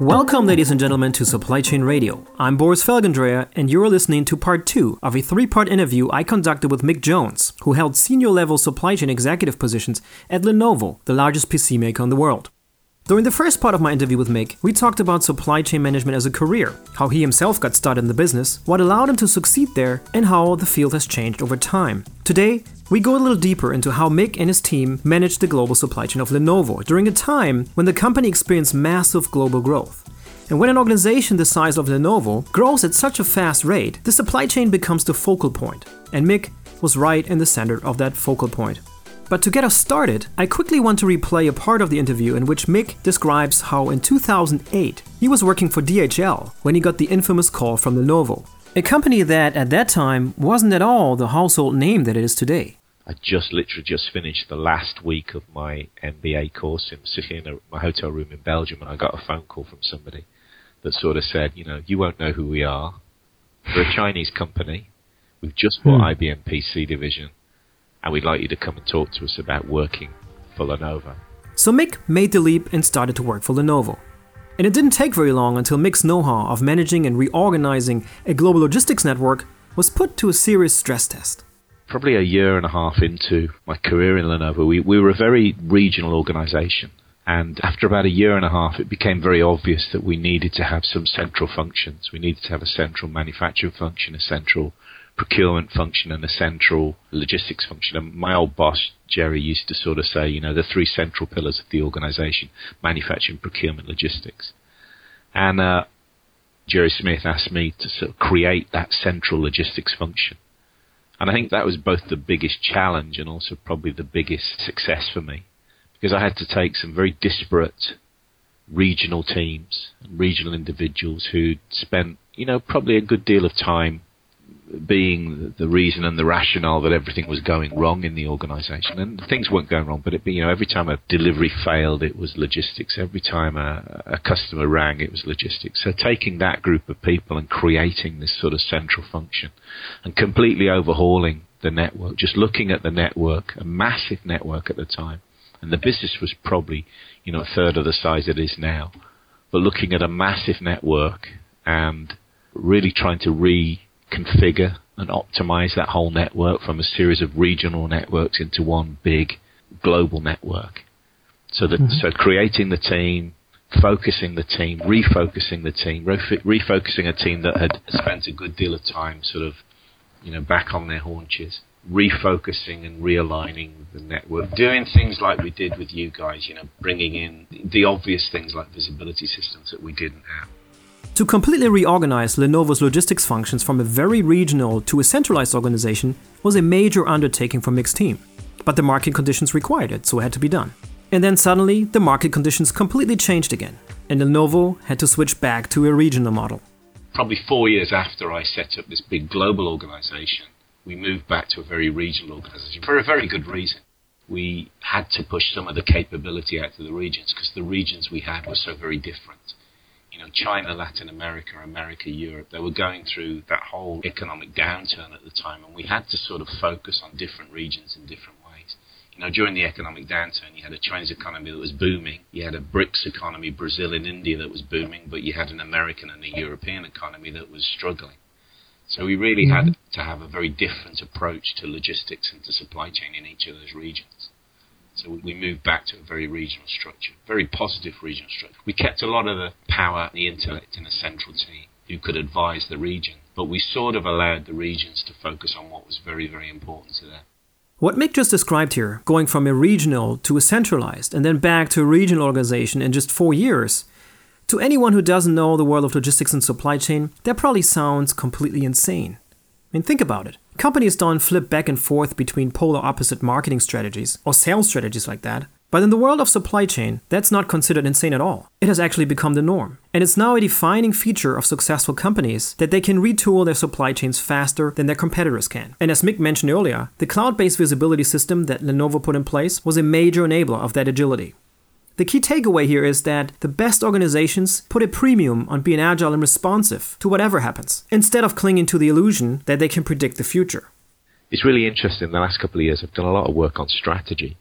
Welcome, ladies and gentlemen, to Supply Chain Radio. I'm Boris Felgendreher, and you're listening to part two of a three part interview I conducted with Mick Jones, who held senior level supply chain executive positions at Lenovo, the largest PC maker in the world. During the first part of my interview with Mick, we talked about supply chain management as a career, how he himself got started in the business, what allowed him to succeed there, and how the field has changed over time. Today, we go a little deeper into how Mick and his team managed the global supply chain of Lenovo during a time when the company experienced massive global growth. And when an organization the size of Lenovo grows at such a fast rate, the supply chain becomes the focal point. And Mick was right in the center of that focal point. But to get us started, I quickly want to replay a part of the interview in which Mick describes how in 2008 he was working for DHL when he got the infamous call from Lenovo, a company that at that time wasn't at all the household name that it is today. I just literally just finished the last week of my MBA course. I'm sitting in a, my hotel room in Belgium, and I got a phone call from somebody that sort of said, you know, you won't know who we are. We're a Chinese company. We've just bought hmm. IBM PC division and we'd like you to come and talk to us about working for Lenovo. So Mick made the leap and started to work for Lenovo. And it didn't take very long until Mick's know how of managing and reorganizing a global logistics network was put to a serious stress test. Probably a year and a half into my career in Lenovo, we, we were a very regional organization. And after about a year and a half, it became very obvious that we needed to have some central functions. We needed to have a central manufacturing function, a central procurement function and a central logistics function. And my old boss, Gerry, used to sort of say, you know, the three central pillars of the organization manufacturing, procurement, logistics. And uh, Gerry Smith asked me to sort of create that central logistics function. And I think that was both the biggest challenge and also probably the biggest success for me. Because I had to take some very disparate regional teams and regional individuals who'd spent, you know, probably a good deal of time being the reason and the rationale that everything was going wrong in the organisation, and things weren't going wrong. But it, you know, every time a delivery failed, it was logistics. Every time a, a customer rang, it was logistics. So taking that group of people and creating this sort of central function, and completely overhauling the network, just looking at the network, a massive network at the time, and the business was probably, you know, a third of the size it is now, but looking at a massive network and really trying to re configure and optimize that whole network from a series of regional networks into one big global network. So that mm-hmm. so creating the team, focusing the team, refocusing the team, refocusing a team that had spent a good deal of time sort of, you know, back on their haunches, refocusing and realigning the network, doing things like we did with you guys, you know, bringing in the obvious things like visibility systems that we didn't have. To completely reorganize Lenovo's logistics functions from a very regional to a centralized organization was a major undertaking for Mick's team. But the market conditions required it, so it had to be done. And then suddenly, the market conditions completely changed again, and Lenovo had to switch back to a regional model. Probably four years after I set up this big global organization, we moved back to a very regional organization for a very good reason. We had to push some of the capability out to the regions because the regions we had were so very different know, China, Latin America, America, Europe, they were going through that whole economic downturn at the time, and we had to sort of focus on different regions in different ways. You know, during the economic downturn, you had a Chinese economy that was booming, you had a BRICS economy, Brazil and India, that was booming, but you had an American and a European economy that was struggling. So we really mm-hmm. had to have a very different approach to logistics and to supply chain in each of those regions. So we moved back to a very regional structure, very positive regional structure. We kept a lot of the power and the intellect in a central team who could advise the region, but we sort of allowed the regions to focus on what was very, very important to them. What Mick just described here, going from a regional to a centralized and then back to a regional organization in just four years, to anyone who doesn't know the world of logistics and supply chain, that probably sounds completely insane. I mean, think about it. Companies don't flip back and forth between polar opposite marketing strategies or sales strategies like that. But in the world of supply chain, that's not considered insane at all. It has actually become the norm. And it's now a defining feature of successful companies that they can retool their supply chains faster than their competitors can. And as Mick mentioned earlier, the cloud based visibility system that Lenovo put in place was a major enabler of that agility. The key takeaway here is that the best organizations put a premium on being agile and responsive to whatever happens, instead of clinging to the illusion that they can predict the future. It's really interesting. The last couple of years, I've done a lot of work on strategy.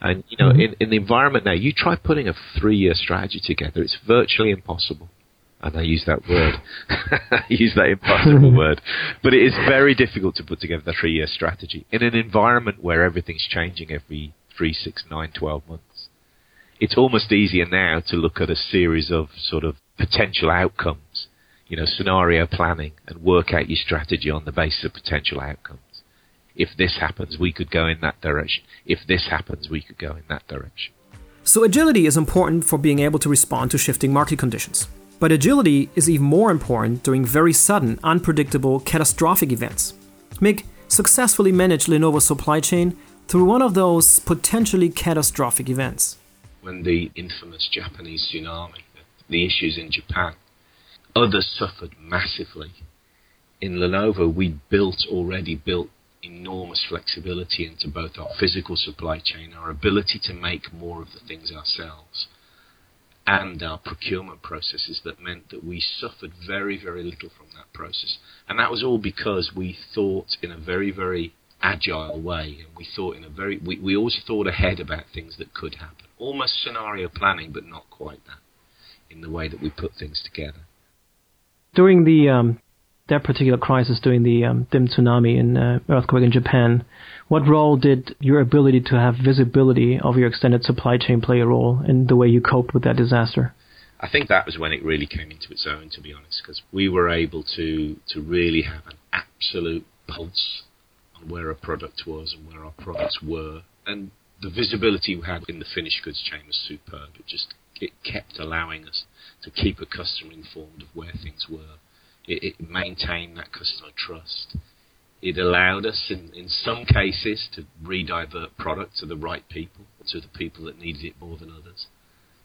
And you know, mm-hmm. in, in the environment now, you try putting a three-year strategy together; it's virtually impossible. And I use that word, I use that impossible word, but it is very difficult to put together a three-year strategy in an environment where everything's changing every three, six, nine, twelve months. It's almost easier now to look at a series of sort of potential outcomes, you know, scenario planning, and work out your strategy on the basis of potential outcomes if this happens, we could go in that direction. If this happens, we could go in that direction. So, agility is important for being able to respond to shifting market conditions. But agility is even more important during very sudden, unpredictable, catastrophic events. Mick successfully managed Lenovo's supply chain through one of those potentially catastrophic events. When the infamous Japanese tsunami, the issues in Japan, others suffered massively. In Lenovo, we built already built enormous flexibility into both our physical supply chain, our ability to make more of the things ourselves, and our procurement processes that meant that we suffered very, very little from that process. And that was all because we thought in a very, very agile way and we thought in a very we, we always thought ahead about things that could happen. Almost scenario planning, but not quite that in the way that we put things together. During the um, that particular crisis during the um, dim tsunami and uh, earthquake in Japan, what role did your ability to have visibility of your extended supply chain play a role in the way you coped with that disaster? I think that was when it really came into its own, to be honest, because we were able to to really have an absolute pulse on where a product was and where our products were, and the visibility we had in the finished goods chain was superb. It just it kept allowing us to keep a customer informed of where things were it, it maintained that customer trust. It allowed us, in, in some cases, to redivert product to the right people, to the people that needed it more than others.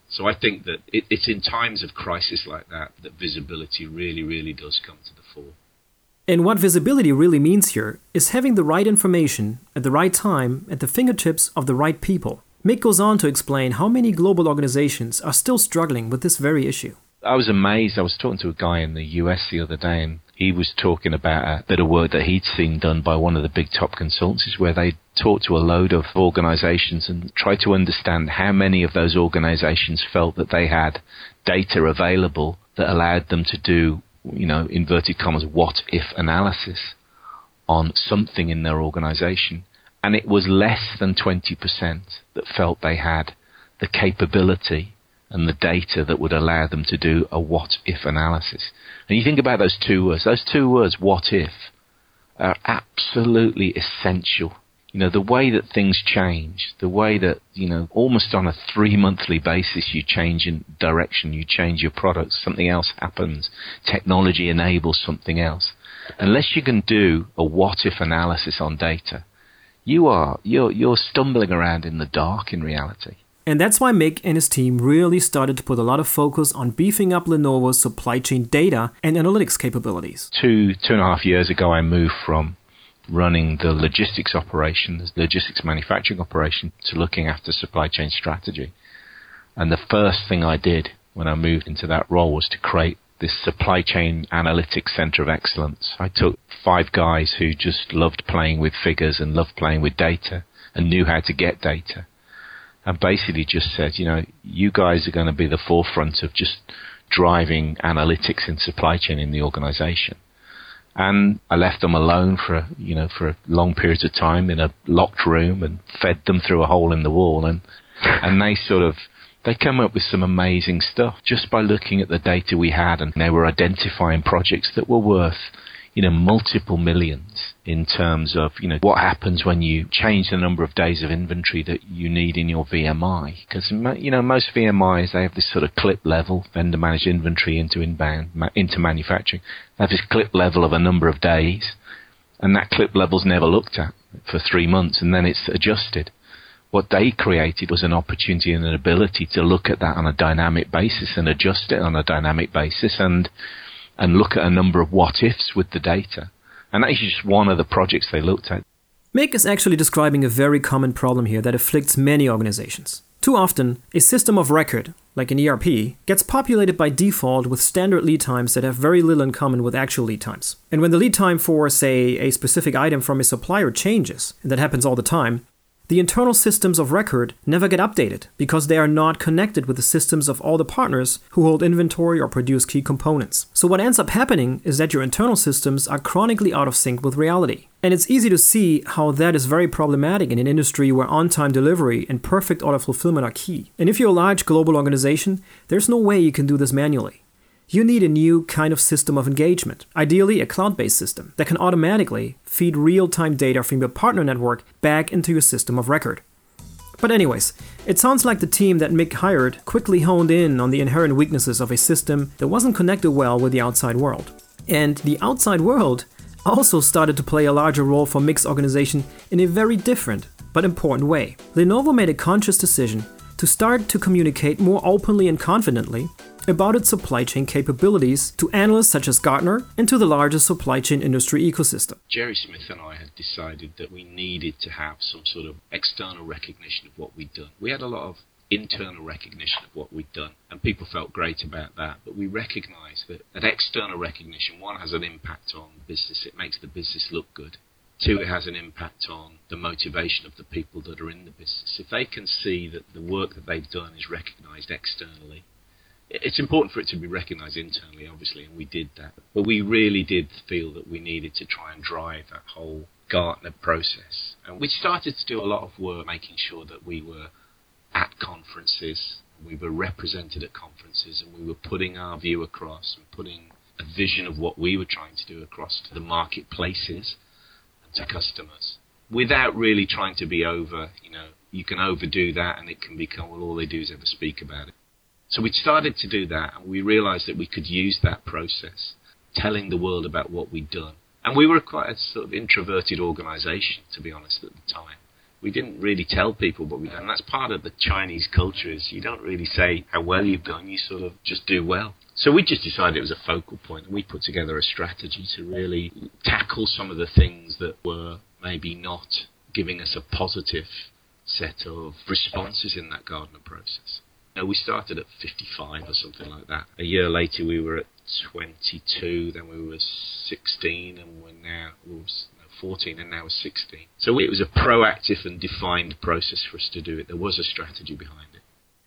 So I think that it, it's in times of crisis like that that visibility really, really does come to the fore. And what visibility really means here is having the right information at the right time at the fingertips of the right people. Mick goes on to explain how many global organizations are still struggling with this very issue. I was amazed. I was talking to a guy in the US the other day, and he was talking about a bit of work that he'd seen done by one of the big top consultancies where they talked to a load of organizations and tried to understand how many of those organizations felt that they had data available that allowed them to do, you know, inverted commas, what if analysis on something in their organization. And it was less than 20% that felt they had the capability and the data that would allow them to do a what if analysis. And you think about those two words, those two words, what if, are absolutely essential. You know, the way that things change, the way that, you know, almost on a three monthly basis you change in direction, you change your products, something else happens, technology enables something else. Unless you can do a what if analysis on data, you are, you're, you're stumbling around in the dark in reality. And that's why Mick and his team really started to put a lot of focus on beefing up Lenovo's supply chain data and analytics capabilities. Two, two and a half years ago, I moved from running the logistics operation, the logistics manufacturing operation, to looking after supply chain strategy. And the first thing I did when I moved into that role was to create this supply chain analytics center of excellence. I took five guys who just loved playing with figures and loved playing with data and knew how to get data and basically just said, you know, you guys are going to be the forefront of just driving analytics and supply chain in the organization. And I left them alone for, you know, for long periods of time in a locked room and fed them through a hole in the wall. And, and they sort of, they came up with some amazing stuff just by looking at the data we had and they were identifying projects that were worth you know, multiple millions in terms of, you know, what happens when you change the number of days of inventory that you need in your VMI. Because, you know, most VMIs, they have this sort of clip level, vendor managed inventory into inbound, into manufacturing. They have this clip level of a number of days, and that clip level's never looked at for three months, and then it's adjusted. What they created was an opportunity and an ability to look at that on a dynamic basis and adjust it on a dynamic basis and and look at a number of what ifs with the data. And that is just one of the projects they looked at. Mick is actually describing a very common problem here that afflicts many organizations. Too often, a system of record, like an ERP, gets populated by default with standard lead times that have very little in common with actual lead times. And when the lead time for, say, a specific item from a supplier changes, and that happens all the time, the internal systems of record never get updated because they are not connected with the systems of all the partners who hold inventory or produce key components. So, what ends up happening is that your internal systems are chronically out of sync with reality. And it's easy to see how that is very problematic in an industry where on time delivery and perfect order fulfillment are key. And if you're a large global organization, there's no way you can do this manually you need a new kind of system of engagement, ideally a cloud based system that can automatically feed real time data from your partner network back into your system of record. But, anyways, it sounds like the team that Mick hired quickly honed in on the inherent weaknesses of a system that wasn't connected well with the outside world. And the outside world also started to play a larger role for Mick's organization in a very different but important way. Lenovo made a conscious decision to start to communicate more openly and confidently about its supply chain capabilities to analysts such as Gartner and to the larger supply chain industry ecosystem. Gerry Smith and I had decided that we needed to have some sort of external recognition of what we'd done. We had a lot of internal recognition of what we'd done, and people felt great about that. But we recognise that, that external recognition, one, has an impact on business, it makes the business look good. Two, it has an impact on the motivation of the people that are in the business. If they can see that the work that they've done is recognised externally, it's important for it to be recognised internally, obviously, and we did that. But we really did feel that we needed to try and drive that whole Gartner process. And we started to do a lot of work making sure that we were at conferences, we were represented at conferences, and we were putting our view across and putting a vision of what we were trying to do across to the marketplaces to customers without really trying to be over, you know, you can overdo that and it can become, well, all they do is ever speak about it. So we started to do that, and we realised that we could use that process, telling the world about what we'd done. And we were quite a sort of introverted organisation, to be honest, at the time. We didn't really tell people what we'd done. And that's part of the Chinese culture is you don't really say how well you've done, you sort of just do well. So we just decided it was a focal point, and we put together a strategy to really tackle some of the things that were maybe not giving us a positive set of responses in that Gartner process. Now, we started at 55 or something like that. A year later, we were at 22. Then we were 16, and we're now we 14, and now we're 16. So it was a proactive and defined process for us to do it. There was a strategy behind it.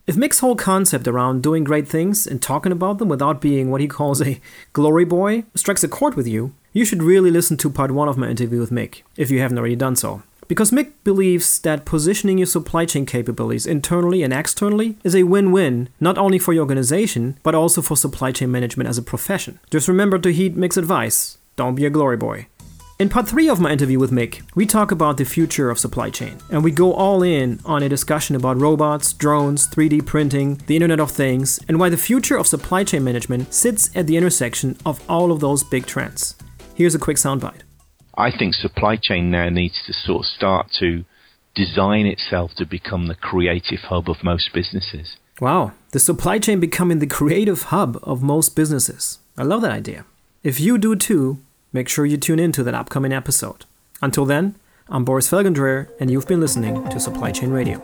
If Mick's whole concept around doing great things and talking about them without being what he calls a glory boy strikes a chord with you, you should really listen to part one of my interview with Mick, if you haven't already done so. Because Mick believes that positioning your supply chain capabilities internally and externally is a win win, not only for your organization, but also for supply chain management as a profession. Just remember to heed Mick's advice don't be a glory boy. In part 3 of my interview with Mick, we talk about the future of supply chain, and we go all in on a discussion about robots, drones, 3D printing, the Internet of Things, and why the future of supply chain management sits at the intersection of all of those big trends. Here's a quick soundbite. I think supply chain now needs to sort of start to design itself to become the creative hub of most businesses. Wow, the supply chain becoming the creative hub of most businesses. I love that idea. If you do too, make sure you tune in to that upcoming episode. Until then, I'm Boris Felgendreher, and you've been listening to Supply Chain Radio.